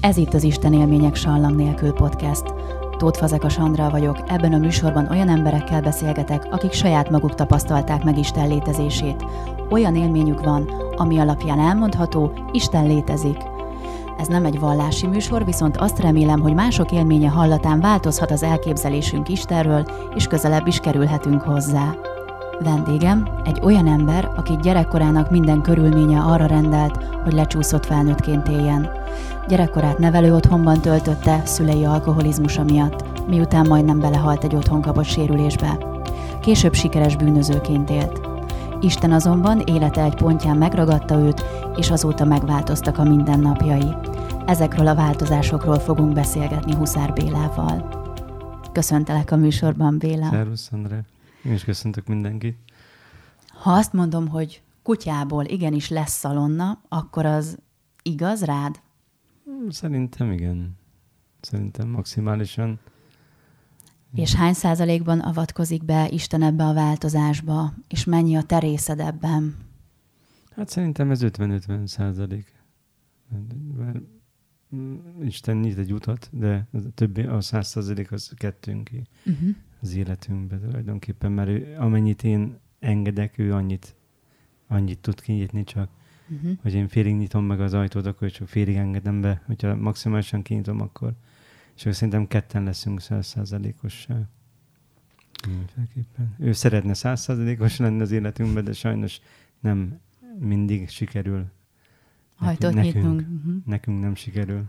Ez itt az Isten élmények sallam nélkül podcast. Tóth Fazeka Sandra vagyok, ebben a műsorban olyan emberekkel beszélgetek, akik saját maguk tapasztalták meg Isten létezését. Olyan élményük van, ami alapján elmondható, Isten létezik. Ez nem egy vallási műsor, viszont azt remélem, hogy mások élménye hallatán változhat az elképzelésünk Istenről, és közelebb is kerülhetünk hozzá. Vendégem egy olyan ember, aki gyerekkorának minden körülménye arra rendelt, hogy lecsúszott felnőttként éljen. Gyerekkorát nevelő otthonban töltötte szülei alkoholizmusa miatt, miután majdnem belehalt egy otthon kapott sérülésbe. Később sikeres bűnözőként élt. Isten azonban élete egy pontján megragadta őt, és azóta megváltoztak a mindennapjai. Ezekről a változásokról fogunk beszélgetni Huszár Bélával. Köszöntelek a műsorban, Béla. Szervusz, André. Én is köszöntök mindenkit. Ha azt mondom, hogy kutyából igenis lesz szalonna, akkor az igaz rád? Szerintem igen. Szerintem maximálisan. És hány százalékban avatkozik be Isten ebbe a változásba, és mennyi a te részed ebben? Hát szerintem ez 50-50 százalék. Mert Isten nyit egy utat, de a többi, a száz százalék az kettőnké uh-huh. Az életünkben tulajdonképpen, mert ő, amennyit én engedek, ő annyit, annyit tud kinyitni csak. Uh-huh. Hogy én félig nyitom meg az ajtót, akkor csak félig engedem be. Hogyha maximálisan kinyitom, akkor és akkor szerintem ketten leszünk százszázalékossal. Mindenféleképpen. Ő szeretne százszázalékos lenni az életünkben, de sajnos nem mindig sikerül. Hajtott nekünk, nyitunk. Uh-huh. nekünk nem sikerül.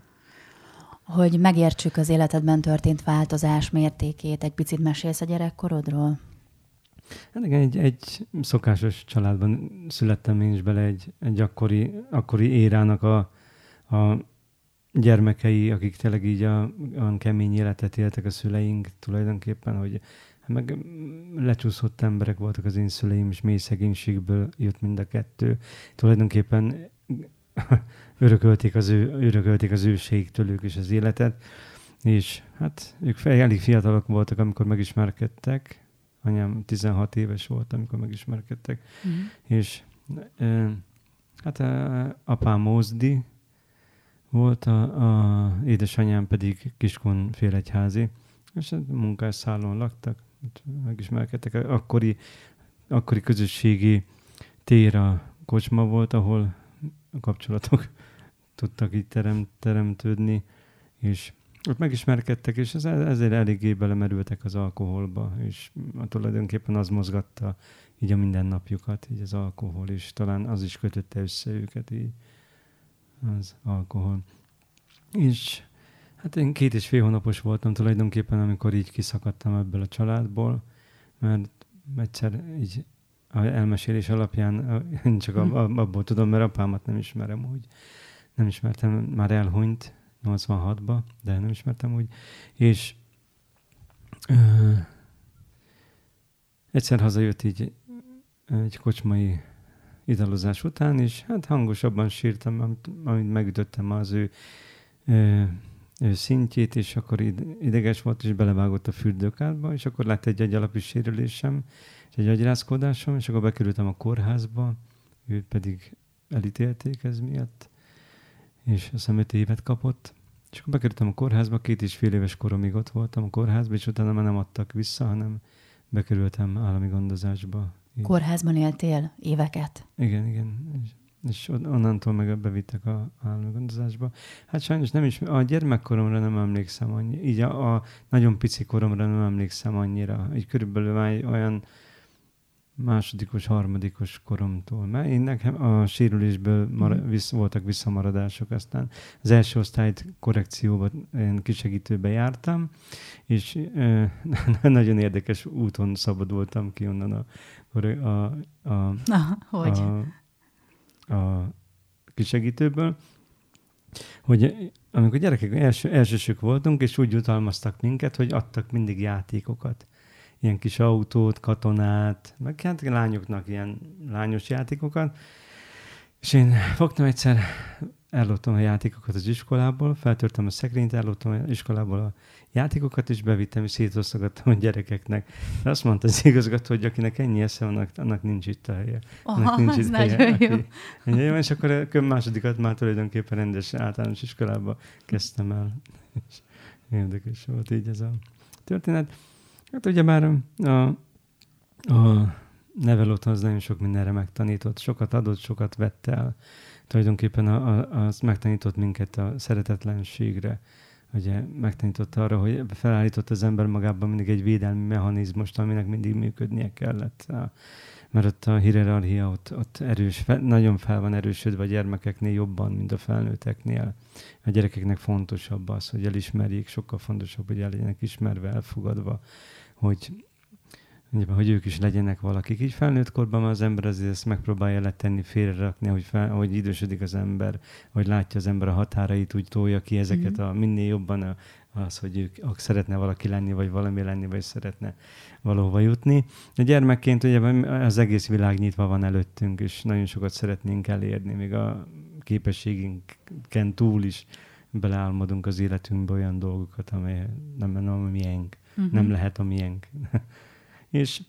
Hogy megértsük az életedben történt változás mértékét, egy picit mesélsz a gyerekkorodról? Hát igen, egy, egy szokásos családban születtem én is bele, egy, egy akkori, akkori érának a, a gyermekei, akik tényleg így a, olyan kemény életet éltek a szüleink tulajdonképpen, hogy meg lecsúszott emberek voltak az én szüleim, és mély szegénységből jött mind a kettő. Tulajdonképpen örökölték az, ő, örökölték az őségtől ők is az életet, és hát ők elég fiatalok voltak, amikor megismerkedtek. Anyám 16 éves volt, amikor megismerkedtek, uh-huh. és e, hát e, apám Mózdi, volt, a, a édesanyám pedig Kiskun félegyházi, és munkásszállón laktak, megismerkedtek. Akkori, akkori közösségi tér a kocsma volt, ahol a kapcsolatok tudtak így terem, teremtődni, és ott megismerkedtek, és ez, ezért eléggé belemerültek az alkoholba, és tulajdonképpen az mozgatta így a mindennapjukat, így az alkohol, és talán az is kötötte össze őket így az alkohol. És hát én két és fél hónapos voltam tulajdonképpen, amikor így kiszakadtam ebből a családból, mert egyszer így a elmesélés alapján én csak hm. abból tudom, mert apámat nem ismerem úgy. Nem ismertem, már elhunyt 86-ba, de nem ismertem úgy. És ö, egyszer hazajött így egy kocsmai italozás után, és hát hangosabban sírtam, amit, amit megütöttem az ő, ő, ő szintjét, és akkor ideges volt, és belevágott a fürdőkádba, és akkor lett egy alapú sérülésem, és egy agyrázkódásom, és akkor bekerültem a kórházba, őt pedig elítélték ez miatt, és a szemet évet kapott, és akkor bekerültem a kórházba, két és fél éves koromig ott voltam a kórházba, és utána már nem adtak vissza, hanem bekerültem állami gondozásba. Kórházban éltél éveket? Igen, igen. És, és onnantól meg bevittek a állami gondozásba. Hát sajnos nem is, a gyermekkoromra nem emlékszem annyira, így a, a nagyon pici koromra nem emlékszem annyira. Így körülbelül már olyan másodikos, harmadikos koromtól. Mert én nekem a sérülésből mara, mhm. visz, voltak visszamaradások, aztán az első osztályt korrekcióban én kisegítőbe jártam, és e, nagyon érdekes úton szabadultam ki onnan a a, a, Na, hogy? a, a kisegítőből, hogy amikor gyerekek első, elsősök voltunk, és úgy jutalmaztak minket, hogy adtak mindig játékokat. Ilyen kis autót, katonát, meg hát lányoknak ilyen lányos játékokat. És én fogtam egyszer, elloptam a játékokat az iskolából, feltörtem a szekrényt, elloptam az iskolából a játékokat, és bevittem, és szétosztogattam a gyerekeknek. De azt mondta az igazgató, hogy akinek ennyi esze, annak, annak nincs itt a helye. Aha, nincs itt nagyon helye, jó. Aki, jó. És akkor a másodikat már tulajdonképpen rendes általános iskolába kezdtem el. És érdekes volt így ez a történet. Hát ugye már a, a nevelőt az nagyon sok mindenre megtanított, sokat adott, sokat vett el. Tulajdonképpen a, a, az megtanított minket a szeretetlenségre, ugye megtanította arra, hogy felállított az ember magában mindig egy védelmi mechanizmust, aminek mindig működnie kellett. Mert ott a hierarchia ott, ott erős, fe, nagyon fel van erősödve a gyermekeknél jobban, mint a felnőtteknél. A gyerekeknek fontosabb az, hogy elismerjék, sokkal fontosabb, hogy el legyenek ismerve, elfogadva, hogy hogy ők is legyenek valakik. Így felnőtt korban az ember azért ezt megpróbálja letenni, félrerakni, hogy, fel, hogy idősödik az ember, hogy látja az ember a határait, úgy tolja ki ezeket mm-hmm. a minél jobban a, az, hogy ők szeretne valaki lenni, vagy valami lenni, vagy szeretne valóva jutni. A gyermekként ugye az egész világ nyitva van előttünk, és nagyon sokat szeretnénk elérni, még a képességünken túl is beleálmodunk az életünkbe olyan dolgokat, amely nem, nem a miénk, uh-huh. nem lehet a miénk. És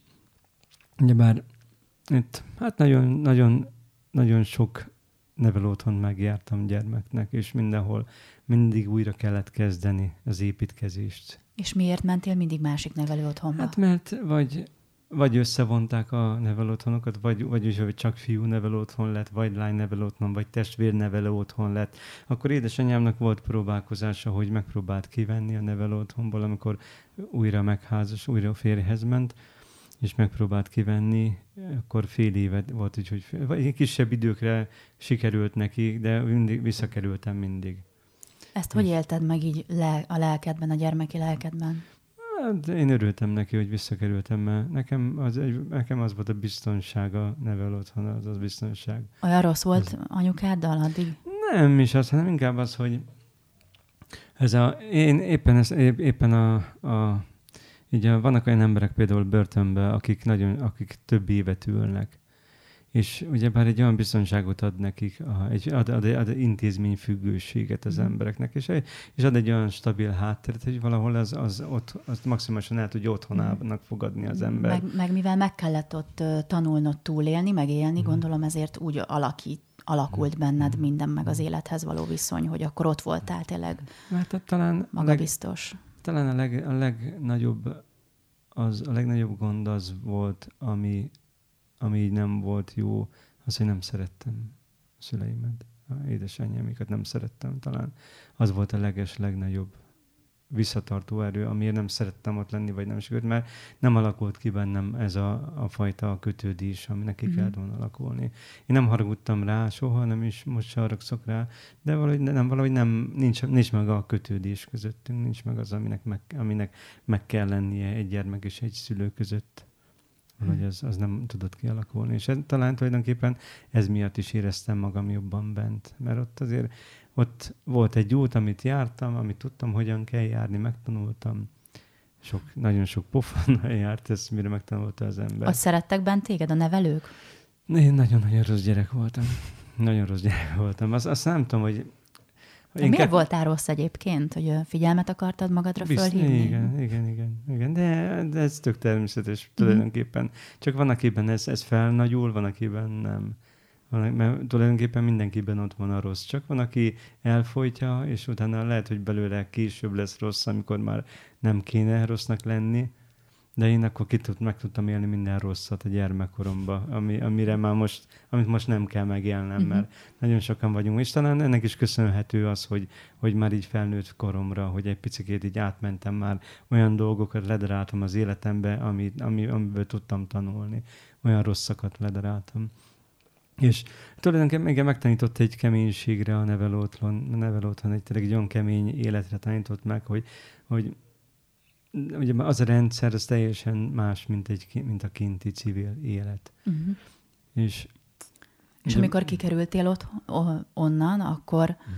ugyebár itt hát nagyon, nagyon, nagyon sok nevelőotthon megjártam gyermeknek, és mindenhol mindig újra kellett kezdeni az építkezést. És miért mentél mindig másik nevelőotthonba? Hát mert vagy, vagy összevonták a nevelőotthonokat, vagy, vagy úgy, hogy csak fiú nevelőotthon lett, vagy lány nevelőotthon, vagy testvér nevelőotthon lett. Akkor édesanyámnak volt próbálkozása, hogy megpróbált kivenni a nevelőotthonból, amikor újra megházas, újra férjhez ment, és megpróbált kivenni, akkor fél évet volt úgy, hogy vagy kisebb időkre sikerült neki, de mindig visszakerültem mindig. Ezt hogy élted meg így le, a lelkedben, a gyermeki lelkedben? Hát én örültem neki, hogy visszakerültem, mert nekem az, egy, nekem az volt a biztonsága nevel otthon, az az biztonság. Olyan rossz volt az... anyukáddal addig? Nem is az, hanem inkább az, hogy ez a, én éppen, ez, éppen a, a így vannak olyan emberek például börtönben, akik, nagyon, akik több évet ülnek. És ugyebár egy olyan biztonságot ad nekik, egy, ad, ad, ad intézményfüggőséget az mm. embereknek, és, és ad egy olyan stabil hátteret, hogy valahol az, az ott, azt maximálisan el tudja otthonának mm. fogadni az ember. Meg, meg mivel meg kellett ott tanulnod túlélni, megélni, mm. gondolom ezért úgy alakít, alakult benned minden, meg az élethez való viszony, hogy akkor ott voltál tényleg hát, talán magabiztos. Leg, talán a, leg, a legnagyobb az, a legnagyobb gond az volt, ami, ami így nem volt jó, az, hogy nem szerettem a szüleimet, a édesanyjámikat nem szerettem talán. Az volt a leges, legnagyobb visszatartó erő, amiért nem szerettem ott lenni, vagy nem sikerült, mert nem alakult ki bennem ez a, a fajta kötődés, ami neki mm-hmm. kellett volna alakulni. Én nem haragudtam rá soha, nem is most se haragszok rá, de valahogy nem, valahogy nem, nincs, nincs meg a kötődés közöttünk, nincs meg az, aminek meg, aminek meg kell lennie egy gyermek és egy szülő között. Valahogy az, az nem tudott kialakulni. És ez, talán tulajdonképpen ez miatt is éreztem magam jobban bent, mert ott azért ott volt egy út, amit jártam, amit tudtam, hogyan kell járni, megtanultam. Sok, nagyon sok pofonnal járt ez, mire megtanulta az ember. Azt szerettek bent téged a nevelők? Én nagyon-nagyon rossz gyerek voltam. Nagyon rossz gyerek voltam. Azt, azt nem tudom, hogy de miért ke- voltál rossz egyébként, hogy figyelmet akartad magadra Bizt, fölhívni? Igen, igen, igen, igen. De, de ez tök természetes mm. tulajdonképpen. Csak van, akiben ez, ez felnagyul, van, akiben nem mert tulajdonképpen mindenkiben ott van a rossz. Csak van, aki elfolytja, és utána lehet, hogy belőle később lesz rossz, amikor már nem kéne rossznak lenni. De én akkor ki tud, meg tudtam élni minden rosszat a gyermekkoromban, ami, amire már most, amit most nem kell megélnem, uh-huh. mert nagyon sokan vagyunk. És talán ennek is köszönhető az, hogy, hogy már így felnőtt koromra, hogy egy picit így átmentem már, olyan dolgokat ledaráltam az életembe, ami, ami, amiből tudtam tanulni. Olyan rosszakat ledaráltam. És tulajdonképpen igen, megtanított egy keménységre a nevelőotthon, a nevelőotthon egy tényleg egy olyan kemény életre tanított meg, hogy, hogy ugye az a rendszer az teljesen más, mint, egy, mint a kinti civil élet. Uh-huh. És, és amikor kikerültél ott onnan, akkor uh-huh.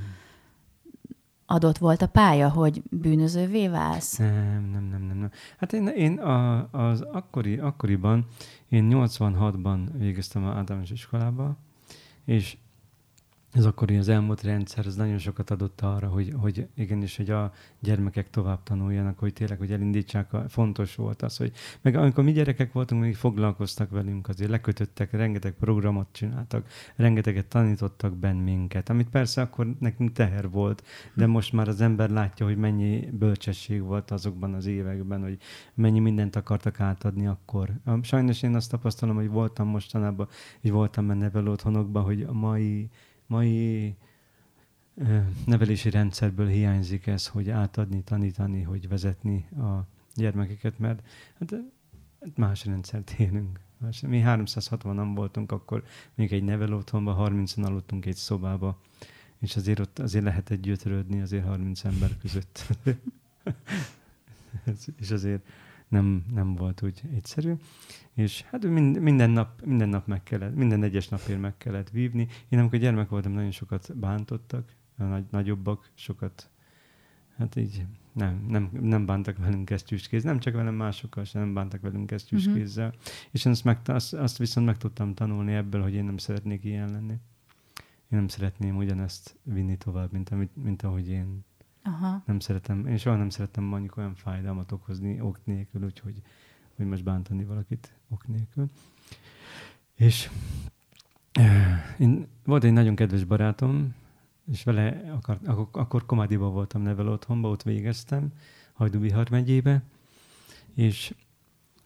adott volt a pálya, hogy bűnözővé válsz? Nem, nem, nem, nem. nem. Hát én, én a, az akkori, akkoriban én 86-ban végeztem az általános iskolába, és az akkori az elmúlt rendszer, az nagyon sokat adott arra, hogy, hogy igenis, hogy a gyermekek tovább tanuljanak, hogy tényleg, hogy elindítsák, a, fontos volt az, hogy meg amikor mi gyerekek voltunk, még foglalkoztak velünk, azért lekötöttek, rengeteg programot csináltak, rengeteget tanítottak benn minket, amit persze akkor nekünk teher volt, de most már az ember látja, hogy mennyi bölcsesség volt azokban az években, hogy mennyi mindent akartak átadni akkor. Sajnos én azt tapasztalom, hogy voltam mostanában, és voltam benne nevelő otthonokban, hogy a mai mai nevelési rendszerből hiányzik ez, hogy átadni, tanítani, hogy vezetni a gyermekeket, mert hát, hát más rendszert élünk. Mi 360-an voltunk akkor, még egy nevelő otthonban, 30-an aludtunk egy szobába, és azért ott azért lehet egy gyötrődni azért 30 ember között. és azért nem, nem volt úgy egyszerű. És hát minden nap, minden nap meg kellett, minden egyes napért meg kellett vívni. Én amikor gyermek voltam, nagyon sokat bántottak, a nagy, nagyobbak, sokat, hát így nem, nem, nem bántak velünk kesztyűskéz, nem csak velem másokkal sem nem bántak velünk kesztyűskézzel. Uh-huh. És én azt, meg, azt, azt viszont meg tudtam tanulni ebből, hogy én nem szeretnék ilyen lenni. Én nem szeretném ugyanezt vinni tovább, mint, amit, mint ahogy én Aha. Nem szeretem, én soha nem szerettem mondjuk olyan fájdalmat okozni ok nélkül, úgyhogy hogy most bántani valakit ok nélkül. És uh, én, volt egy nagyon kedves barátom, és vele akar, akkor, akkor Komádiban voltam nevel otthonba, ott végeztem, Hajdubihar megyébe, és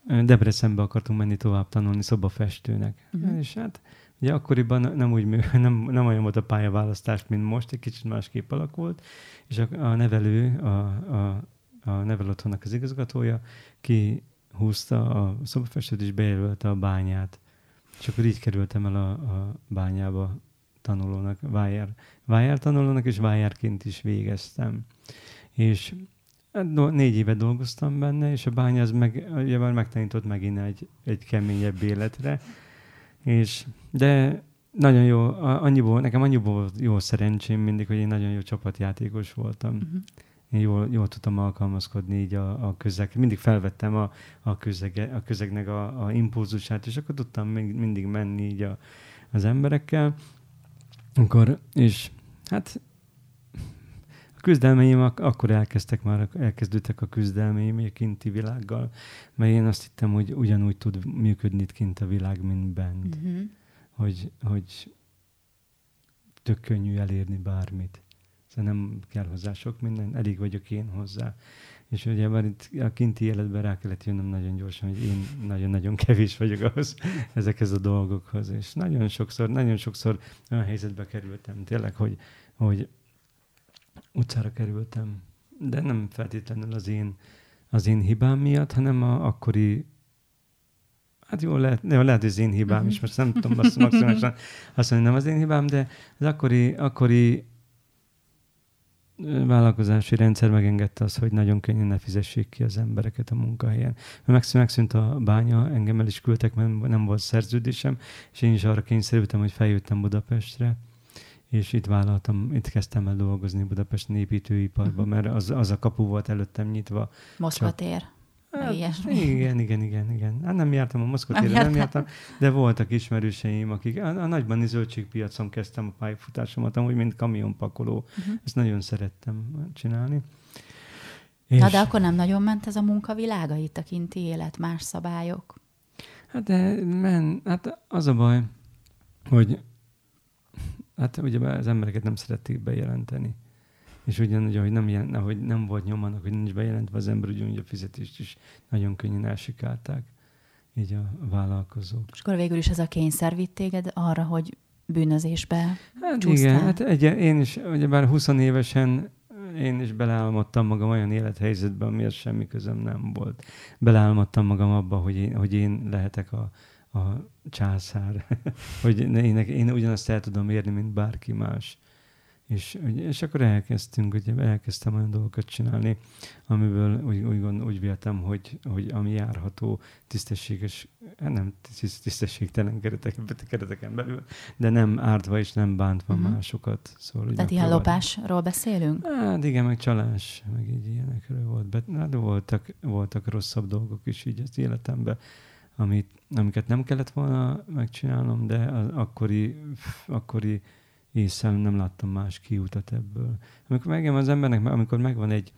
Debrecenbe akartunk menni tovább tanulni szobafestőnek. Uh-huh. És hát Ugye akkoriban nem, úgy, nem, nem olyan volt a pályaválasztás, mint most, egy kicsit másképp alakult, és a, a nevelő, a, a, a nevelotthonnak az igazgatója kihúzta a szobafestőt és bejelölte a bányát. És akkor így kerültem el a, a bányába tanulónak, vájár, vájár tanulónak, és vájárként is végeztem. És négy éve dolgoztam benne, és a bánya az meg, ugye már megtanított megint egy, egy keményebb életre, és, de nagyon jó, annyiból, nekem annyiból jó szerencsém mindig, hogy én nagyon jó csapatjátékos voltam. Uh-huh. Én jól, jól tudtam alkalmazkodni így a, a közeg. Mindig felvettem a, a, közege, a közegnek a, a impulzusát, és akkor tudtam még, mindig menni így a, az emberekkel. Akkor, és hát küzdelmeim ak- akkor elkezdtek már, elkezdődtek a küzdelmeim a kinti világgal, mert én azt hittem, hogy ugyanúgy tud működni itt kint a világ, mint bent. Uh-huh. Hogy, hogy tök könnyű elérni bármit. Szóval nem kell hozzá sok minden, elég vagyok én hozzá. És ugye már itt a kinti életben rá kellett jönnöm nagyon gyorsan, hogy én nagyon-nagyon kevés vagyok ahhoz ezekhez a dolgokhoz. És nagyon sokszor, nagyon sokszor olyan helyzetbe kerültem tényleg, hogy, hogy utcára kerültem. De nem feltétlenül az én, az én hibám miatt, hanem a akkori Hát jó, lehet, jó, lehet, hogy az én hibám is, most nem tudom azt maximálisan azt mondani, nem az én hibám, de az akkori, akkori vállalkozási rendszer megengedte azt, hogy nagyon könnyen ne fizessék ki az embereket a munkahelyen. Mert megszűnt a bánya, engem el is küldtek, mert nem volt szerződésem, és én is arra kényszerültem, hogy feljöttem Budapestre, és itt vállaltam, itt kezdtem el dolgozni Budapesten építőiparban, uh-huh. mert az, az a kapu volt előttem nyitva. Moszkva tér. Hát, igen, igen, igen, igen. Hát nem jártam a Moszkva térre, nem, nem jártam, de voltak ismerőseim, akik a, a nagybani zöldségpiacon kezdtem a pályafutásomat, amúgy mint kamionpakoló. Uh-huh. Ezt nagyon szerettem csinálni. És... Na de akkor nem nagyon ment ez a munkavilága itt a kinti élet, más szabályok? Hát de men, hát az a baj, hogy Hát ugye az embereket nem szerették bejelenteni. És ugyanúgy, hogy nem, jelen, ahogy nem volt nyomanak, hogy nincs bejelentve az ember, ugyanúgy a fizetést is nagyon könnyen elsikálták, így a vállalkozók. És akkor végül is ez a kényszer vitt téged arra, hogy bűnözésbe Hát csúsztál. igen, hát egy, én is, ugye bár 20 évesen én is beleálmodtam magam olyan élethelyzetbe, amihez semmi közöm nem volt. Beleálmodtam magam abba, hogy én, hogy én lehetek a, a császár, hogy én, én ugyanazt el tudom érni, mint bárki más. És, és akkor elkezdtünk, ugye elkezdtem olyan dolgokat csinálni, amiből úgy, úgy, gond, úgy véltem, hogy, hogy ami járható, tisztességes, hát nem tisztességtelen kereteken, kereteken belül, de nem ártva és nem bántva uh-huh. másokat. Szóval, Tehát ilyen lopásról beszélünk? Hát igen, meg csalás, meg így ilyenekről volt. De hát voltak, voltak rosszabb dolgok is így az életemben amit, amiket nem kellett volna megcsinálnom, de az akkori, akkori észre, nem láttam más kiutat ebből. Amikor megem az embernek, amikor megvan egy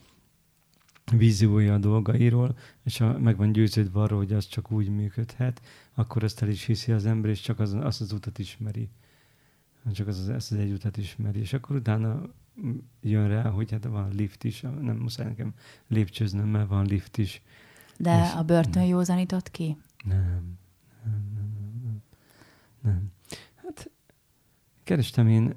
víziója a dolgairól, és ha meg van győződve arról, hogy az csak úgy működhet, akkor ezt el is hiszi az ember, és csak az, azt az utat ismeri. Csak az, az, ezt az egy utat ismeri. És akkor utána jön rá, hogy hát van lift is, nem muszáj nekem lépcsőznöm, mert van lift is. De és a börtön józanított ki? Nem, nem, nem, nem, nem. Hát kerestem én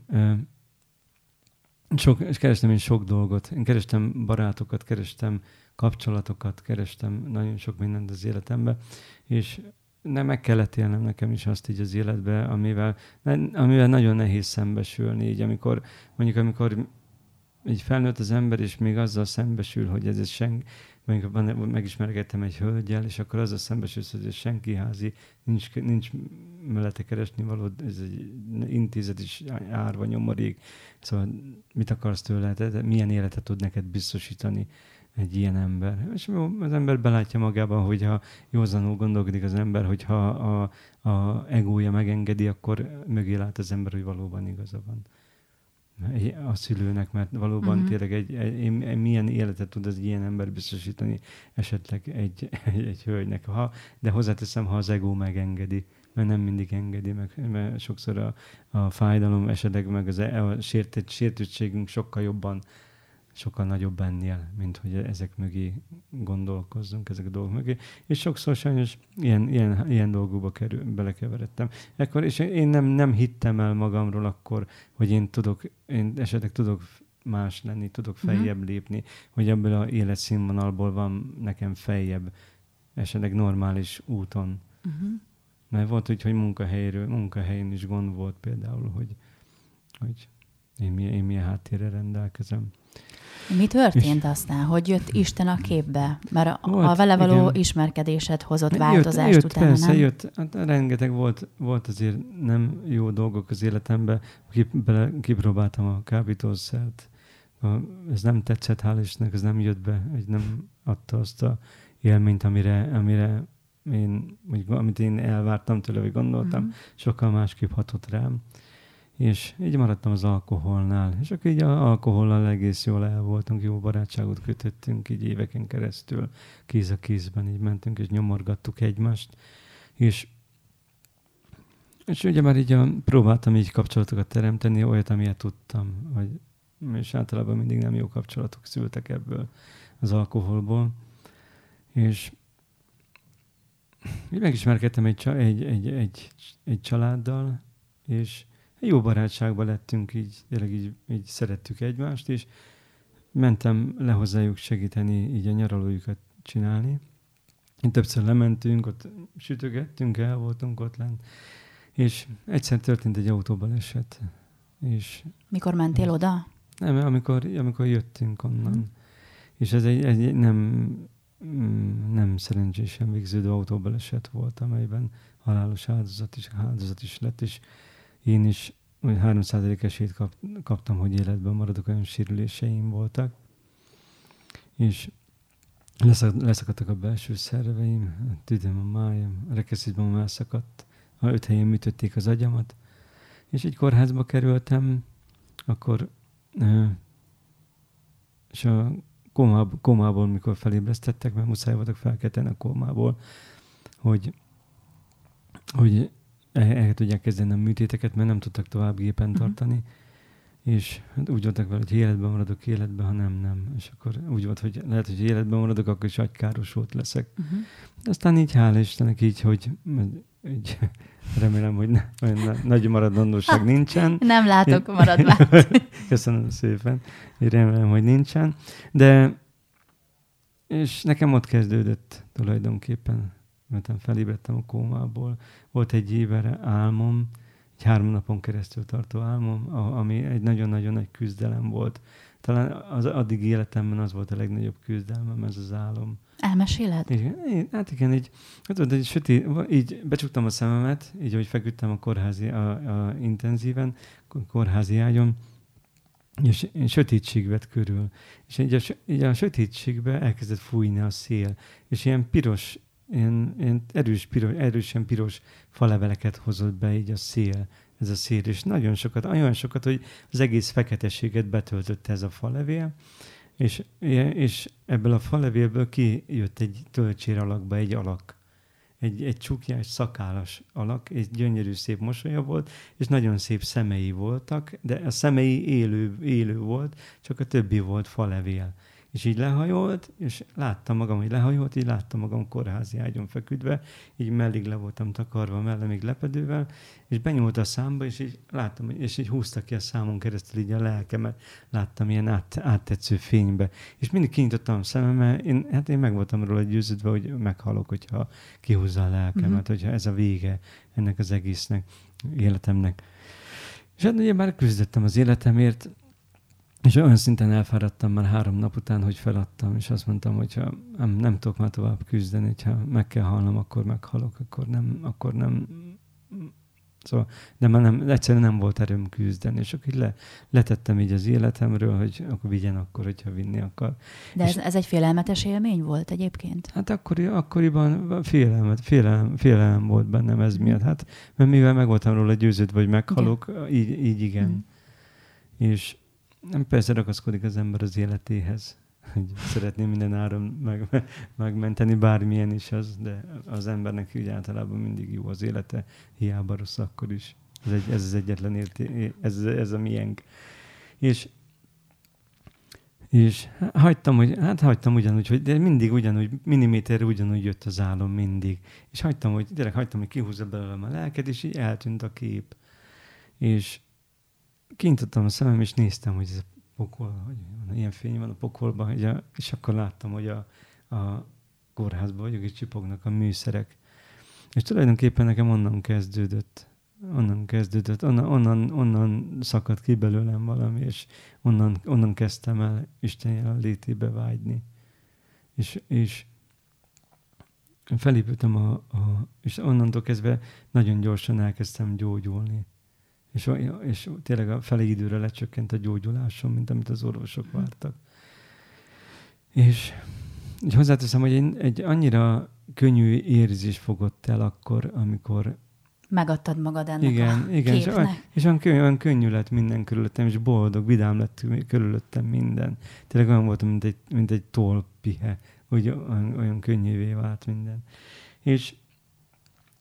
sok, és kerestem én sok dolgot. Én kerestem barátokat, kerestem kapcsolatokat, kerestem nagyon sok mindent az életembe, és nem meg kellett élnem nekem is azt így az életbe, amivel, amivel nagyon nehéz szembesülni, így amikor, mondjuk amikor így felnőtt az ember, és még azzal szembesül, hogy ez, ez sen, mondjuk megismergettem egy hölgyel, és akkor azzal szembesülsz, hogy senki házi, nincs, nincs mellette keresni való, ez egy intézet is árva nyomorék, szóval mit akarsz tőle, tehát milyen életet tud neked biztosítani egy ilyen ember. És az ember belátja magában, hogyha józanul gondolkodik az ember, hogyha a, a egója megengedi, akkor mögé lát az ember, hogy valóban igaza van a szülőnek, mert valóban uh-huh. tényleg egy, egy, egy, milyen életet tud az ilyen ember biztosítani esetleg egy, egy, egy hölgynek. Ha, de hozzáteszem, ha az ego megengedi, mert nem mindig engedi meg, mert sokszor a, a fájdalom esetleg meg az, e, a sértett, sértőtségünk sokkal jobban sokkal nagyobb ennél, mint hogy ezek mögé gondolkozzunk, ezek a dolgok mögé. És sokszor sajnos ilyen, ilyen, ilyen dolgokba kerül, belekeveredtem. Ekkor, és én nem, nem hittem el magamról akkor, hogy én tudok, én esetleg tudok más lenni, tudok mhm. feljebb uh-huh. lépni, hogy ebből a életszínvonalból van nekem feljebb, esetleg normális úton. Uh-huh. Mert volt úgy, hogy munkahelyről, munkahelyén is gond volt például, hogy, hogy én, milyen, én milyen háttérre rendelkezem. Mi történt aztán? Hogy jött Isten a képbe? Mert a, volt, a vele való igen. ismerkedésed hozott változást jött, utána, persze, nem? jött. Hát rengeteg volt, volt azért nem jó dolgok az életemben. Kip, bele, kipróbáltam a kábítószert. Ez nem tetszett, hál' Istennek, ez nem jött be, hogy nem adta azt a élményt, amire, amire én, amit én elvártam tőle, vagy gondoltam, mm. sokkal másképp hatott rám és így maradtam az alkoholnál. És akkor így az alkohollal egész jól el voltunk, jó barátságot kötöttünk így éveken keresztül, kéz a kézben így mentünk, és nyomorgattuk egymást. És, és ugye már így a, próbáltam így kapcsolatokat teremteni, olyat, amilyet tudtam, hogy, és általában mindig nem jó kapcsolatok szültek ebből az alkoholból. És így megismerkedtem egy, egy, egy, egy, egy családdal, és jó barátságban lettünk, így, tényleg így, így szerettük egymást, és mentem le hozzájuk segíteni, így a nyaralójukat csinálni. Én többször lementünk, ott sütögettünk, el voltunk ott lent, és egyszer történt egy autóbaleset. És Mikor mentél oda? Nem, amikor, amikor jöttünk onnan. Hmm. És ez egy, egy nem, nem szerencsésen végződő autóbaleset volt, amelyben halálos áldozat is, áldozat is lett, és én is 3% esélyt kap, kaptam, hogy életben maradok, olyan sérüléseim voltak. És leszakadtak a belső szerveim, a tüdem, a májam, a rekeszítben elszakadt, a öt helyen műtötték az agyamat, és egy kórházba kerültem, akkor és a komából, komából, mikor felébresztettek, mert muszáj voltak felkelteni a komából, hogy, hogy el, el tudják kezdeni a műtéteket, mert nem tudtak tovább gépen uh-huh. tartani. És hát úgy voltak vele, hogy életben maradok életben, ha nem, nem. És akkor úgy volt, hogy lehet, hogy életben maradok, akkor is agykárosult leszek. Uh-huh. Aztán így hála Istennek így, hogy így, remélem, hogy ne, olyan nagy maradandóság nincsen. Nem látok maradványt. Köszönöm szépen. Én remélem, hogy nincsen. De és nekem ott kezdődött tulajdonképpen miután felébredtem a kómából, volt egy évere álmom, egy három napon keresztül tartó álmom, ami egy nagyon-nagyon nagy küzdelem volt. Talán az addig életemben az volt a legnagyobb küzdelmem, ez az álom. Elmeséled? Igen, hát igen, így, hát tudod, így, sötét, így becsuktam a szememet, így, hogy feküdtem a kórházi, a, a intenzíven, a kórházi ágyon, és sötétség vett körül. És így a, így a sötétségbe elkezdett fújni a szél, és ilyen piros ilyen, ilyen erős, piros, erősen piros faleveleket hozott be így a szél ez a szél, és nagyon sokat, olyan sokat, hogy az egész feketeséget betöltötte ez a falevél, és, és ebből a falevélből kijött egy tölcsér alakba egy alak. Egy, egy csukjás, szakálas alak, egy gyönyörű szép mosolya volt, és nagyon szép szemei voltak, de a szemei élő, élő volt, csak a többi volt falevél. És így lehajolt, és láttam magam, hogy lehajolt, így láttam magam kórházi ágyon feküdve, így mellig le voltam takarva, mellé még lepedővel, és benyúlt a számba, és így láttam, és így húzta ki a számon keresztül így a lelkemet, láttam ilyen át, áttetsző fénybe. És mindig kinyitottam a szemem, én, hát én meg voltam róla győződve, hogy meghalok, hogyha kihúzza a lelkemet, uh-huh. hogyha ez a vége ennek az egésznek, életemnek. És hát ugye már küzdöttem az életemért, és olyan szinten elfáradtam már három nap után, hogy feladtam, és azt mondtam, hogy ha nem, nem tudok már tovább küzdeni, hogyha meg kell halnom, akkor meghalok, akkor nem, akkor nem, Szóval, de már nem, egyszerűen nem volt erőm küzdeni, és akkor így le, letettem így az életemről, hogy akkor vigyen akkor, hogyha vinni akar. De ez, ez egy félelmetes élmény volt egyébként? Hát akkori, akkoriban félelem, félelem, félelem volt bennem ez miatt. Hát, mert mivel meg voltam róla győződve, hogy meghalok, igen. így, így igen. Mm. És nem persze ragaszkodik az ember az életéhez, hogy szeretném minden áron meg, megmenteni bármilyen is az, de az embernek úgy általában mindig jó az élete, hiába rossz akkor is. Ez, egy, ez az egyetlen érté, ez, ez a miénk. És és hagytam, hogy, hát hagytam ugyanúgy, hogy de mindig ugyanúgy, milliméterre ugyanúgy jött az álom mindig. És hagytam, hogy gyerek, hagytam, hogy kihúzza belőlem a lelked, és így eltűnt a kép. És kinyitottam a szemem, és néztem, hogy ez a pokol, hogy ilyen fény van a pokolban, ugye, és akkor láttam, hogy a, a kórházban vagyok, és csipognak a műszerek. És tulajdonképpen nekem onnan kezdődött, onnan kezdődött, onnan, onnan, onnan szakadt ki belőlem valami, és onnan, onnan kezdtem el Isten jelenlétébe vágyni. És, és felépültem a, a, és onnantól kezdve nagyon gyorsan elkezdtem gyógyulni. És, és tényleg a felé időre lecsökkent a gyógyulásom, mint amit az orvosok vártak. És így hozzáteszem, hogy én egy annyira könnyű érzés fogott el akkor, amikor megadtad magad ennek igen, a igen, képnek. És, olyan, és olyan, könnyű, olyan könnyű lett minden körülöttem, és boldog, vidám lett körülöttem minden. Tényleg olyan voltam, mint egy, mint egy tolpihe, hogy olyan, olyan könnyűvé vált minden. És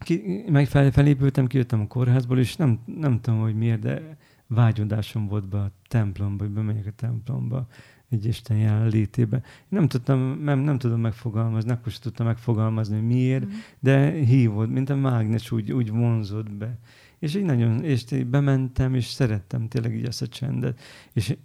ki, meg fel, felépültem, kijöttem a kórházból, és nem, nem tudom, hogy miért, de vágyodásom volt be a templomba, hogy bemegyek a templomba, egy Isten jelenlétébe. Nem tudtam, nem, nem tudom megfogalmazni, akkor sem tudtam megfogalmazni, hogy miért, mm. de hívott, mint a mágnes úgy, úgy vonzott be. És így nagyon, és bementem, és szerettem tényleg így ezt a csendet. És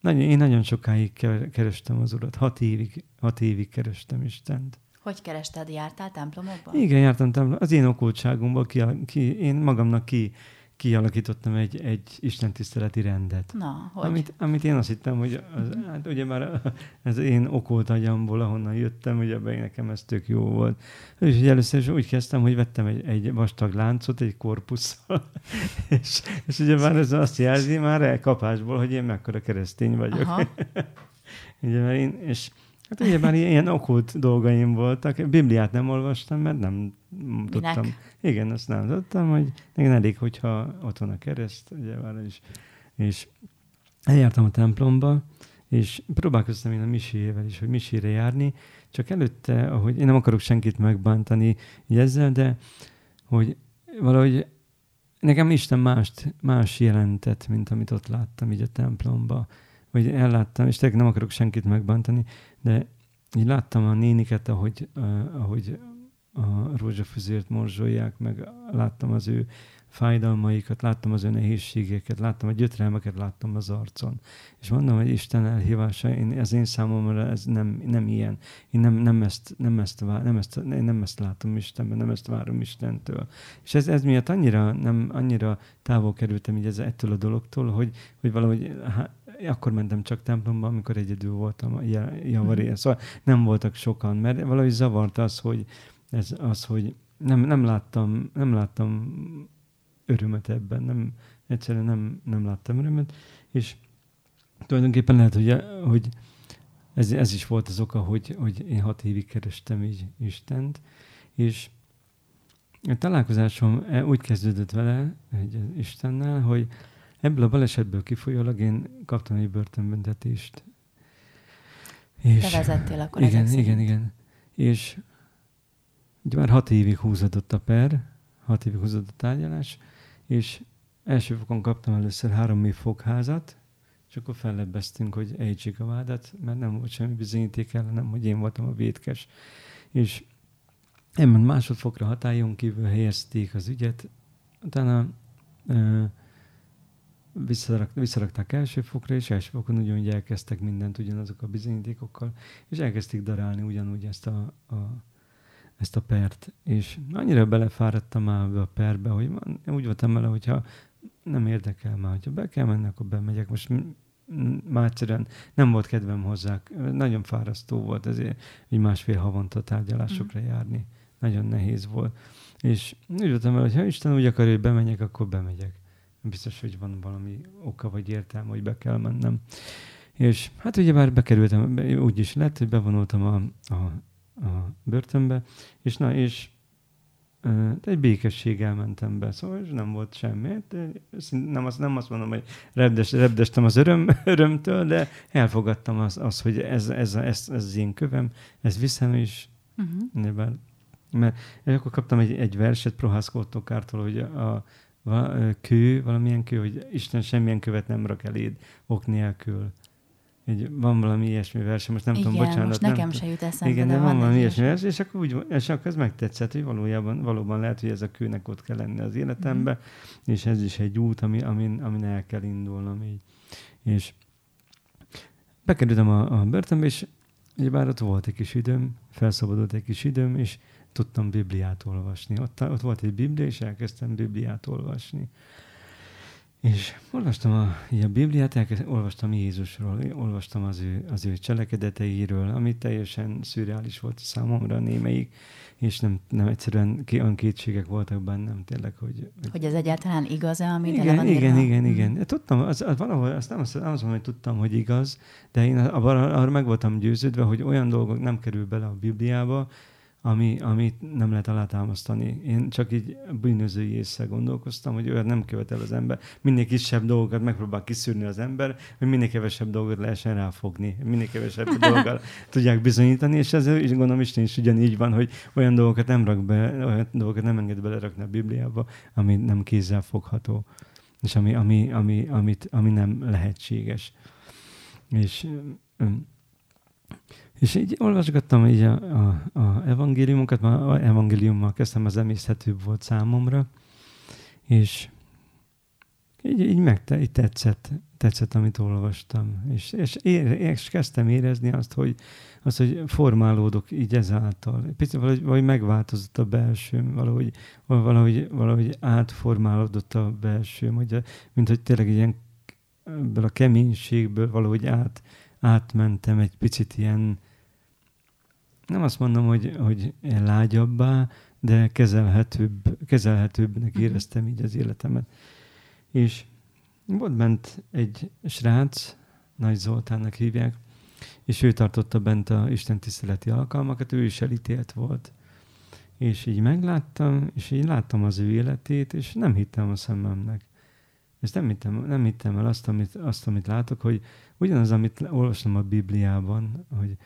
nagyon, én nagyon sokáig kerestem az Urat, hat évig, hat évig kerestem Istent. Hogy kerested? Jártál templomokban? Igen, jártam templomokban. Az én okultságomból ki, ki, én magamnak ki, kialakítottam egy, egy istentiszteleti rendet. Na, hogy? Amit, amit én azt hittem, hogy az, hát ugye már ez én okult agyamból, ahonnan jöttem, ugye ebben nekem ez tök jó volt. És ugye először is úgy kezdtem, hogy vettem egy, egy vastag láncot, egy korpusszal, és, és ugye már ez azt jelzi már elkapásból, hogy én mekkora keresztény vagyok. Aha. ugye, mert én, és Hát már ilyen okult dolgaim voltak. Bibliát nem olvastam, mert nem Minek? tudtam. Igen, azt nem tudtam, hogy nekem elég, hogyha ott van a kereszt, ugye már is. És eljártam a templomba, és próbálkoztam én a miséjével is, hogy misére járni, csak előtte, ahogy én nem akarok senkit megbántani ezzel, de hogy valahogy nekem Isten mást, más jelentett, mint amit ott láttam így a templomba hogy elláttam, és tényleg nem akarok senkit megbántani, de így láttam a néniket, ahogy, uh, ahogy a rózsafüzért morzsolják, meg láttam az ő fájdalmaikat, láttam az ő nehézségeket, láttam a gyötrelmeket, láttam az arcon. És mondom, hogy Isten elhívása, én, ez én számomra ez nem, nem ilyen. Én nem, nem, ezt, nem, ezt, vár, nem, ezt, nem ezt látom Istenben, nem ezt várom Istentől. És ez, ez miatt annyira, nem, annyira távol kerültem így ez, ettől a dologtól, hogy, hogy valahogy akkor mentem csak templomba, amikor egyedül voltam javaré. Mm. Szóval nem voltak sokan, mert valahogy zavart az, hogy ez az, hogy nem, nem láttam, nem láttam örömet ebben, nem, egyszerűen nem, nem láttam örömet, és tulajdonképpen lehet, hogy, hogy ez, ez is volt az oka, hogy, hogy én hat évig kerestem így Istent, és a találkozásom e, úgy kezdődött vele, egy Istennel, hogy ebből a balesetből kifolyólag én kaptam egy börtönbüntetést. És Te vezettél akkor Igen, igen, igen. És ugye már hat évig húzódott a per, hat évig húzódott a tárgyalás, és első fokon kaptam először három év fogházat, és akkor fellebbeztünk, hogy ejtsék a vádat, mert nem volt semmi bizonyíték ellenem, hogy én voltam a vétkes. És Emment másodfokra hatályon kívül helyezték az ügyet, utána ö, visszarak, visszarakták első fokra, és első fokon ugyanúgy elkezdtek mindent ugyanazok a bizonyítékokkal, és elkezdték darálni ugyanúgy ezt a, a, ezt a pert. És annyira belefáradtam már ebbe a perbe, hogy úgy voltam vele, hogyha nem érdekel már, hogyha be kell menni, akkor bemegyek. Most már egyszerűen nem volt kedvem hozzá. Nagyon fárasztó volt ezért, hogy másfél havonta tárgyalásokra mm. járni nagyon nehéz volt. És úgy voltam el, hogy ha Isten úgy akarja, hogy bemegyek, akkor bemegyek. Biztos, hogy van valami oka vagy értelme, hogy be kell mennem. És hát ugye már bekerültem, úgy is lett, hogy bevonultam a, a, a börtönbe, és na, és de egy békességgel mentem be, szóval nem volt semmi. Nem azt, nem azt mondom, hogy repdes, repdestem az öröm, örömtől, de elfogadtam azt, az, hogy ez, ez, ez, ez, az én kövem, ez viszem, és uh-huh. Mert én akkor kaptam egy, egy verset Prohászkó Ottokártól, hogy a kő, valamilyen kő, hogy Isten semmilyen követ nem rak eléd ok nélkül. Egy, van valami ilyesmi vers, most nem Igen, tudom, bocsánat. most nekem nem, se jut eszembe, Igen, de, de van, van valami ilyesmi vers, és akkor, úgy, és akkor ez megtetszett, hogy valójában, valóban lehet, hogy ez a kőnek ott kell lenni az életembe, mm. és ez is egy út, ami, amin, amin el kell indulnom így. És bekerültem a, a börtönbe, és bár ott volt egy kis időm, felszabadult egy kis időm, és tudtam Bibliát olvasni. Ott, ott volt egy Biblia, és elkezdtem Bibliát olvasni. És olvastam a, a Bibliát, elkezd, olvastam Jézusról, olvastam az ő, az ő cselekedeteiről, ami teljesen szürreális volt számomra némelyik, és nem, nem egyszerűen olyan kétségek voltak bennem tényleg, hogy... Hogy ez egyáltalán igaz-e, amit igen, van igen, írva? igen, igen, igen. Tudtam, az, az valahol, azt nem, azt nem azt mondom, hogy tudtam, hogy igaz, de én arra meg voltam győződve, hogy olyan dolgok nem kerül bele a Bibliába, ami, amit nem lehet alátámasztani. Én csak így bűnözői észre gondolkoztam, hogy olyan nem követel az ember. Minél kisebb dolgokat megpróbál kiszűrni az ember, hogy minél kevesebb dolgot lehessen ráfogni, minél kevesebb dolgokat tudják bizonyítani, és ez is gondolom Isten is ugyanígy van, hogy olyan dolgokat nem rak be, olyan dolgokat nem enged belerakni a Bibliába, ami nem kézzel fogható, és ami, ami, ami, amit, ami nem lehetséges. És és így olvasgattam így a, a, a evangéliumokat, már a evangéliummal kezdtem, az emészhetőbb volt számomra, és így, így meg így tetszett, tetszett, amit olvastam. És, és, ér, és kezdtem érezni azt, hogy, azt, hogy formálódok így ezáltal. Picit valahogy, valahogy megváltozott a belsőm, valahogy, valahogy, valahogy átformálódott a belsőm, hogy, mint hogy tényleg ilyen ebből a keménységből valahogy át, átmentem egy picit ilyen nem azt mondom, hogy, hogy lágyabbá, de kezelhetőbb, kezelhetőbbnek uh-huh. éreztem így az életemet. És volt bent egy srác, Nagy Zoltánnak hívják, és ő tartotta bent a Isten tiszteleti alkalmakat, ő is elítélt volt. És így megláttam, és így láttam az ő életét, és nem hittem a szememnek. És nem hittem, nem hittem el azt amit, azt, amit látok, hogy ugyanaz, amit olvastam a Bibliában, hogy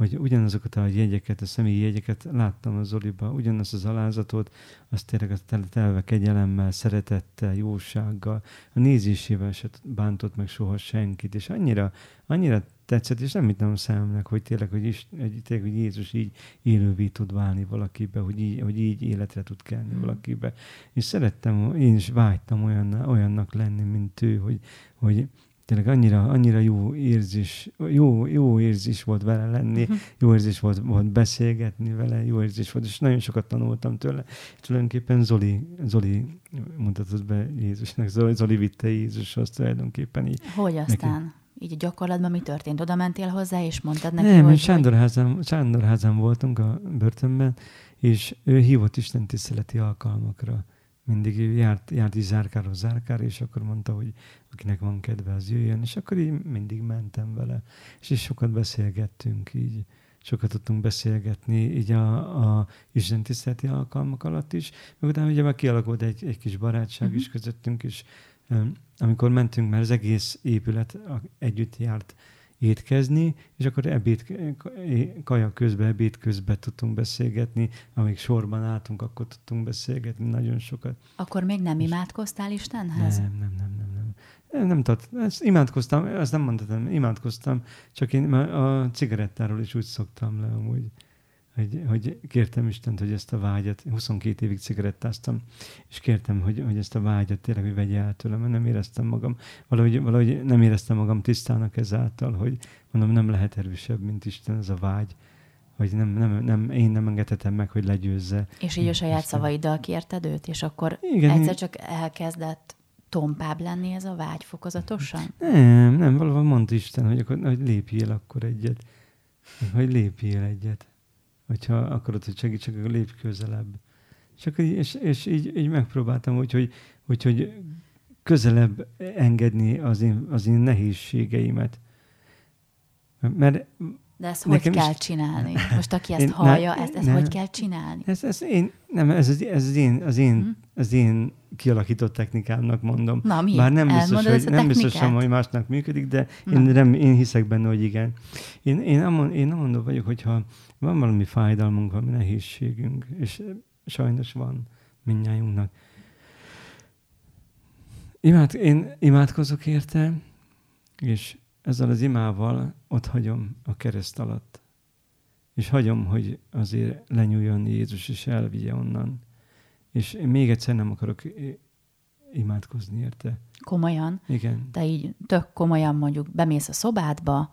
hogy ugyanazokat a jegyeket, a személyi jegyeket láttam az Zoliba, ugyanazt az alázatot, azt tényleg tele, telve kegyelemmel, szeretettel, jósággal, a nézésével se bántott meg soha senkit, és annyira, annyira tetszett, és nem hittem a szememnek, hogy tényleg, hogy, is, hogy, tényleg, hogy Jézus így élővé tud válni valakibe, hogy így, hogy így életre tud kelni mm. valakibe. És szerettem, én is vágytam olyannak, olyannak lenni, mint ő, hogy, hogy tényleg annyira, annyira jó érzés, jó, jó érzés volt vele lenni, uh-huh. jó érzés volt, volt beszélgetni vele, jó érzés volt, és nagyon sokat tanultam tőle. És tulajdonképpen Zoli, Zoli mutatott be Jézusnak, Zoli, Zoli vitte Jézushoz tulajdonképpen így. Hogy aztán? Neki. Így a gyakorlatban mi történt? Oda mentél hozzá, és mondtad neki, Nem, hogy... Sándorházán, Sándorházán voltunk a börtönben, és ő hívott Isten tiszteleti alkalmakra mindig járt, járt is zárkáról zárkára, és akkor mondta, hogy akinek van kedve, az jöjjön, és akkor így mindig mentem vele, és is sokat beszélgettünk így, sokat tudtunk beszélgetni így a, a Isten tiszteleti alkalmak alatt is, meg utána ugye már kialakult egy, egy kis barátság uh-huh. is közöttünk, és um, amikor mentünk, mert az egész épület együtt járt étkezni, és akkor ebéd, kaja közben, ebéd közben tudtunk beszélgetni, amíg sorban álltunk, akkor tudtunk beszélgetni nagyon sokat. Akkor még nem imádkoztál Istenhez? Nem, nem, nem, nem. nem. Nem, nem tart, ezt imádkoztam, azt nem mondhatom, imádkoztam, csak én a cigarettáról is úgy szoktam le amúgy hogy, hogy kértem Istent, hogy ezt a vágyat, 22 évig cigarettáztam, és kértem, hogy, hogy ezt a vágyat tényleg, hogy vegye el tőlem, mert nem éreztem magam, valahogy, valahogy nem éreztem magam tisztának ezáltal, hogy mondom, nem lehet erősebb, mint Isten ez a vágy, hogy nem, nem, nem, én nem engedhetem meg, hogy legyőzze. És így a saját Isten. szavaiddal kérted őt, és akkor Igen, egyszer csak elkezdett tompább lenni ez a vágy fokozatosan? Nem, nem, valóban mondta Isten, hogy, akkor, hogy lépjél akkor egyet. Hogy lépjél egyet hogyha akarod, hogy segítsek, akkor lépj közelebb. Csak és, és így, így megpróbáltam, hogy, hogy, hogy, hogy közelebb engedni az én, az én nehézségeimet. Mert de ezt hogy kell is... csinálni? Most aki ezt én, hallja, ne, ezt, ezt ne, hogy kell csinálni? Ez, ez, én, nem, ez, az, ez az, én, az, én, hmm. az én kialakított technikámnak mondom. Na, mi? Bár nem biztos, hogy, nem biztos, hogy másnak működik, de én, nem, én hiszek benne, hogy igen. Én, én, nem, én mondom vagyok, hogyha van valami fájdalmunk, valami nehézségünk, és sajnos van mindnyájunknak. Imád, én imádkozok érte, és ezzel az imával ott hagyom a kereszt alatt. És hagyom, hogy azért lenyúljon Jézus, és elvigye onnan. És én még egyszer nem akarok imádkozni érte. Komolyan? Igen. Te így tök komolyan mondjuk bemész a szobádba,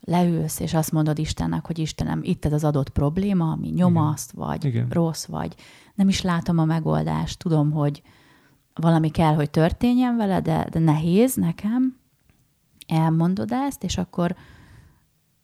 leülsz, és azt mondod Istennek, hogy Istenem, itt ez az adott probléma, ami nyomaszt, Igen. vagy Igen. rossz, vagy nem is látom a megoldást, tudom, hogy valami kell, hogy történjen vele, de, de nehéz nekem, elmondod ezt, és akkor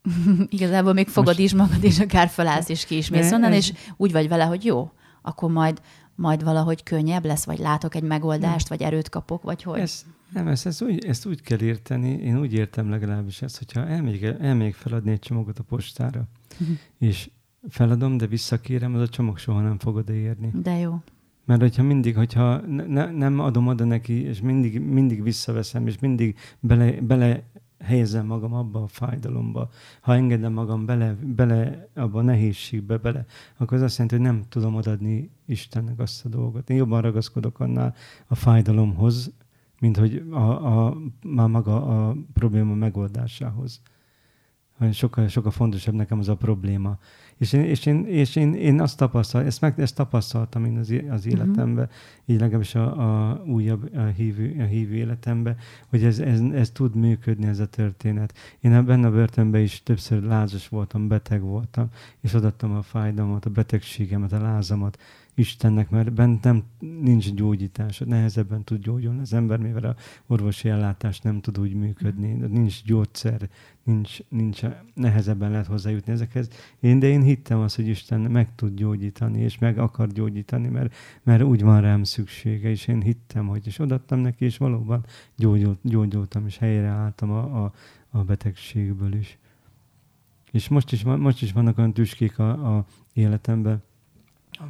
igazából még fogod Most... is magad, és akár felállsz, és ki is mész onnan, ez... és úgy vagy vele, hogy jó, akkor majd, majd valahogy könnyebb lesz, vagy látok egy megoldást, nem. vagy erőt kapok, vagy hogy? Ez, nem, ezt, ezt, úgy, ezt úgy kell érteni, én úgy értem legalábbis ezt, hogyha elmegyek, elmegyek feladni egy csomagot a postára, uh-huh. és feladom, de visszakérem, az a csomag soha nem fog odaérni. De jó. Mert hogyha mindig, hogyha ne, nem adom oda neki, és mindig, mindig visszaveszem, és mindig bele, bele helyezem magam abba a fájdalomba, ha engedem magam bele, bele abba a nehézségbe bele, akkor az azt jelenti, hogy nem tudom odadni Istennek azt a dolgot. Én jobban ragaszkodok annál a fájdalomhoz, mint hogy a, a, már maga a probléma megoldásához. Sokkal, sokkal fontosabb nekem az a probléma. És én, és én, és én, én azt tapasztaltam, ezt, meg, ezt tapasztaltam én az, az mhm. életemben, uh-huh. így legalábbis a, a újabb a hívő, a hívő életemben, hogy ez, ez, ez, tud működni, ez a történet. Én benne a börtönben is többször lázas voltam, beteg voltam, és adattam a fájdalmat, a betegségemet, a lázamat, Istennek, mert bent nem, nincs gyógyítás, nehezebben tud gyógyulni az ember, mivel a orvosi ellátás nem tud úgy működni, nincs gyógyszer, nincs, nincs, nehezebben lehet hozzájutni ezekhez. Én, de én hittem azt, hogy Isten meg tud gyógyítani, és meg akar gyógyítani, mert, mert úgy van rám szüksége, és én hittem, hogy és odattam neki, és valóban gyógyult, gyógyultam, és helyreálltam a, a, a betegségből is. És most is, most is vannak olyan tüskék a, a életemben,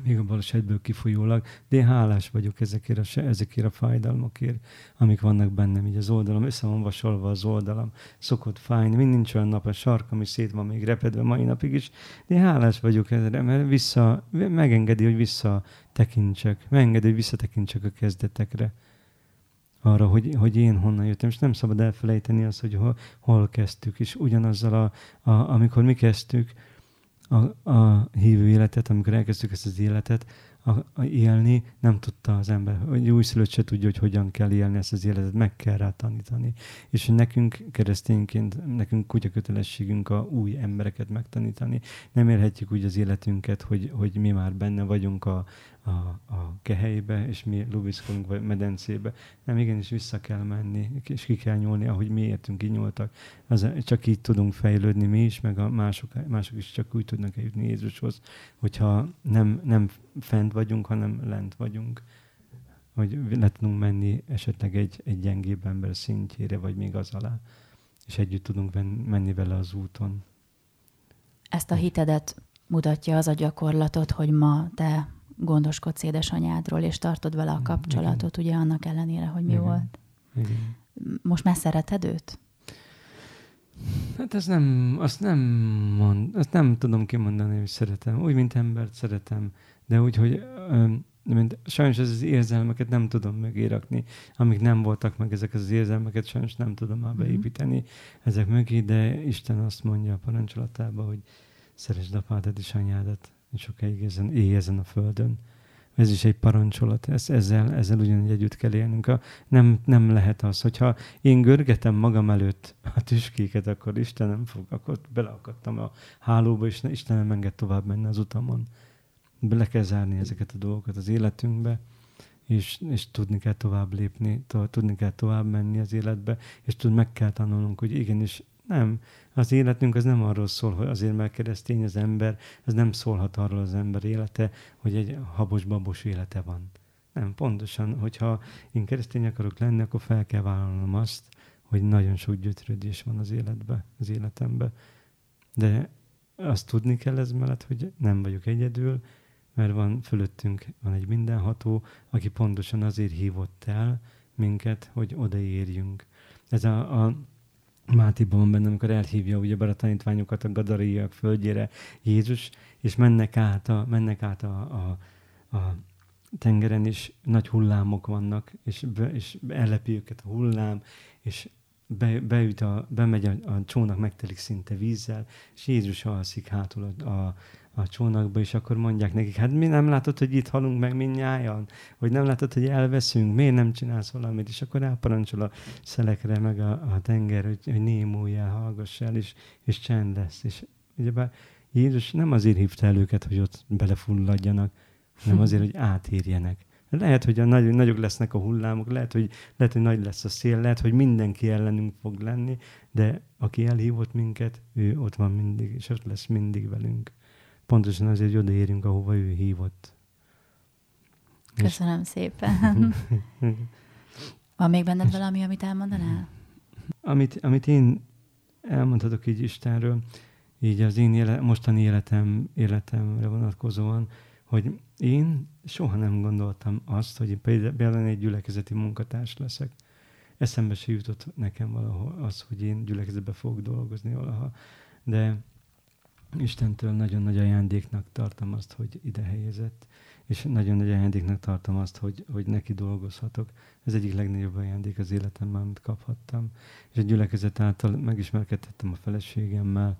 még a balesetből kifolyólag, de én hálás vagyok ezekért a, ezekért a fájdalmakért, amik vannak bennem, így az oldalam, össze van vasolva az oldalam, szokott fájni, mind nincs olyan nap, a sark, ami szét van még repedve mai napig is, de én hálás vagyok ezre, mert vissza, megengedi, hogy visszatekintsek, megengedi, hogy visszatekintsek a kezdetekre. Arra, hogy, hogy én honnan jöttem, és nem szabad elfelejteni azt, hogy hol, hol kezdtük, és ugyanazzal, a, a, amikor mi kezdtük, a, a hívő életet, amikor elkezdtük ezt az életet a, a élni, nem tudta az ember, hogy újszülött se tudja, hogy hogyan kell élni ezt az életet, meg kell rá tanítani. És nekünk keresztényként, nekünk kutya kötelességünk a új embereket megtanítani. Nem élhetjük úgy az életünket, hogy, hogy mi már benne vagyunk a, a, a kehelybe, és mi lubiszkolunk vagy medencébe. Nem, igenis vissza kell menni, és ki kell nyúlni, ahogy mi értünk, így nyúltak. Az, csak így tudunk fejlődni mi is, meg a mások, mások is csak úgy tudnak eljutni Jézushoz, hogyha nem, nem fent vagyunk, hanem lent vagyunk. Hogy le tudunk menni esetleg egy, egy gyengébb ember szintjére, vagy még az alá, és együtt tudunk menni vele az úton. Ezt a hitedet mutatja az a gyakorlatot, hogy ma te gondoskodsz édesanyádról, és tartod vele a kapcsolatot, Igen. ugye annak ellenére, hogy mi Igen. volt. Igen. Most már szereted őt? Hát ez nem, azt nem mond, azt nem tudom kimondani, hogy szeretem. Úgy, mint embert szeretem, de úgy, hogy mint, sajnos ez az érzelmeket nem tudom megérakni. Amíg nem voltak meg ezek az érzelmeket, sajnos nem tudom már mhm. beépíteni mm-hmm. ezek mögé, de Isten azt mondja a parancsolatában, hogy szeresd apádat és anyádat, sokáig ezen, élj ezen a földön. Ez is egy parancsolat, ez, ezzel, ezzel ugyanígy együtt kell élnünk. A, nem, nem lehet az, hogyha én görgetem magam előtt a tüskéket, akkor Istenem fog, akkor beleakadtam a hálóba, és Istenem enged tovább menni az utamon. Bele kell zárni ezeket a dolgokat az életünkbe, és, és tudni kell tovább lépni, to, tudni kell tovább menni az életbe, és tud, meg kell tanulnunk, hogy igenis nem. Az életünk az nem arról szól, hogy azért, mert keresztény az ember, az nem szólhat arról az ember élete, hogy egy habos-babos élete van. Nem, pontosan, hogyha én keresztény akarok lenni, akkor fel kell vállalnom azt, hogy nagyon sok gyötrődés van az életbe, az életembe. De azt tudni kell ez mellett, hogy nem vagyok egyedül, mert van fölöttünk van egy mindenható, aki pontosan azért hívott el minket, hogy odaérjünk. Ez a, a Mátiban van benne, amikor elhívja ugye a tanítványokat a gadariak földjére Jézus, és mennek át a, mennek át a, a, a tengeren, és nagy hullámok vannak, és, be, és ellepi őket a hullám, és be, beüt a, bemegy a, a csónak, megtelik szinte vízzel, és Jézus alszik hátul a, a, a csónakba, és akkor mondják nekik, hát mi nem látod, hogy itt halunk meg mindnyájan? Hogy nem látod, hogy elveszünk? Miért nem csinálsz valamit? És akkor elparancsol a szelekre, meg a, a tenger, hogy, hogy némuljál, hallgass el, és, és csend lesz. És ugyebár Jézus nem azért hívta el őket, hogy ott belefulladjanak, hanem azért, hogy átérjenek. Lehet, hogy a nagy, nagyok lesznek a hullámok, lehet hogy, lehet, hogy nagy lesz a szél, lehet, hogy mindenki ellenünk fog lenni, de aki elhívott minket, ő ott van mindig, és ott lesz mindig velünk. Pontosan azért, hogy odaérjünk, ahova ő hívott. Köszönöm és... szépen. Van még benned valami, amit elmondanál? Amit, amit én elmondhatok így Istenről, így az én éle, mostani életem, életemre vonatkozóan, hogy én soha nem gondoltam azt, hogy például egy gyülekezeti munkatárs leszek. Eszembe se jutott nekem valahol az, hogy én gyülekezetbe fogok dolgozni valaha. De Istentől nagyon nagy ajándéknak tartom azt, hogy ide helyezett, és nagyon nagy ajándéknak tartom azt, hogy, hogy neki dolgozhatok. Ez egyik legnagyobb ajándék az életemben, amit kaphattam. És a gyülekezet által megismerkedhettem a feleségemmel,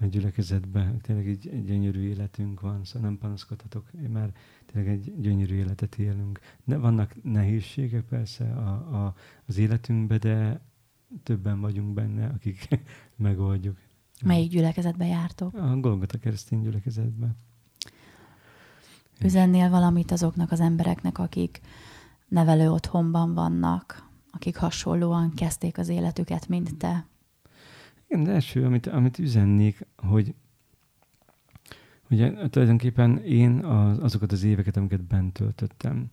a gyülekezetben, tényleg egy, egy gyönyörű életünk van, szóval nem panaszkodhatok, mert tényleg egy gyönyörű életet élünk. De vannak nehézségek persze a, a, az életünkben, de többen vagyunk benne, akik megoldjuk. Melyik gyülekezetbe jártok? A Golgota keresztény gyülekezetbe. Üzennél valamit azoknak az embereknek, akik nevelő otthonban vannak, akik hasonlóan kezdték az életüket, mint te? Igen, de első, amit, amit üzennék, hogy ugye tulajdonképpen én az, azokat az éveket, amiket bent töltöttem,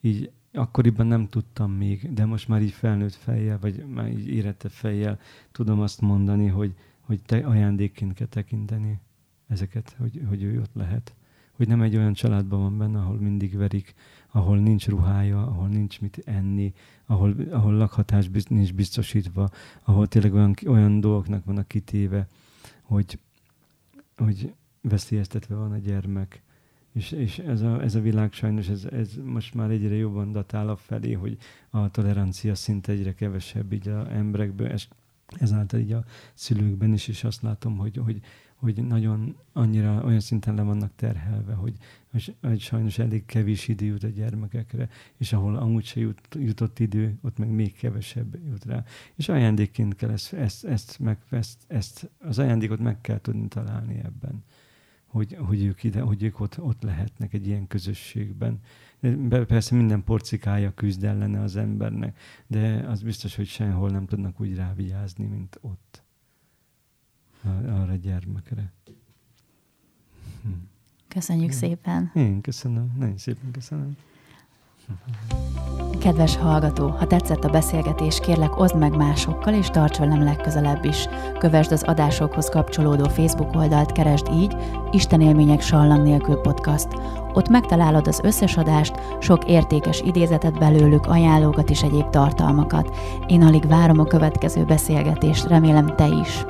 így akkoriban nem tudtam még, de most már így felnőtt fejjel, vagy már így érettebb fejjel tudom azt mondani, hogy, hogy te ajándékként kell tekinteni ezeket, hogy, hogy ő ott lehet. Hogy nem egy olyan családban van benne, ahol mindig verik, ahol nincs ruhája, ahol nincs mit enni, ahol, ahol lakhatás nincs biztosítva, ahol tényleg olyan, olyan dolgoknak vannak kitéve, hogy, hogy veszélyeztetve van a gyermek. És, és ez, a, ez a világ sajnos, ez, ez most már egyre jobban datál a felé, hogy a tolerancia szint egyre kevesebb így a emberekből, és ezáltal így a szülőkben is, és azt látom, hogy, hogy, hogy nagyon annyira olyan szinten le vannak terhelve, hogy, hogy sajnos elég kevés idő jut a gyermekekre, és ahol amúgy se jut, jutott idő, ott meg még kevesebb jut rá. És ajándékként kell ezt, ezt, ezt, meg, ezt, ezt az ajándékot meg kell tudni találni ebben, hogy, hogy ők ide, hogy ők ott, ott lehetnek egy ilyen közösségben. Persze minden porcikája küzd ellene az embernek, de az biztos, hogy sehol nem tudnak úgy rávigyázni, mint ott arra a gyermekre. Hm. Köszönjük hm. szépen. Én köszönöm, nagyon szépen köszönöm. Kedves hallgató, ha tetszett a beszélgetés, kérlek oszd meg másokkal, és tarts velem legközelebb is. Kövesd az adásokhoz kapcsolódó Facebook oldalt, keresd így Isten élmények sallang nélkül podcast. Ott megtalálod az összes adást, sok értékes idézetet belőlük, ajánlókat és egyéb tartalmakat. Én alig várom a következő beszélgetést, remélem te is.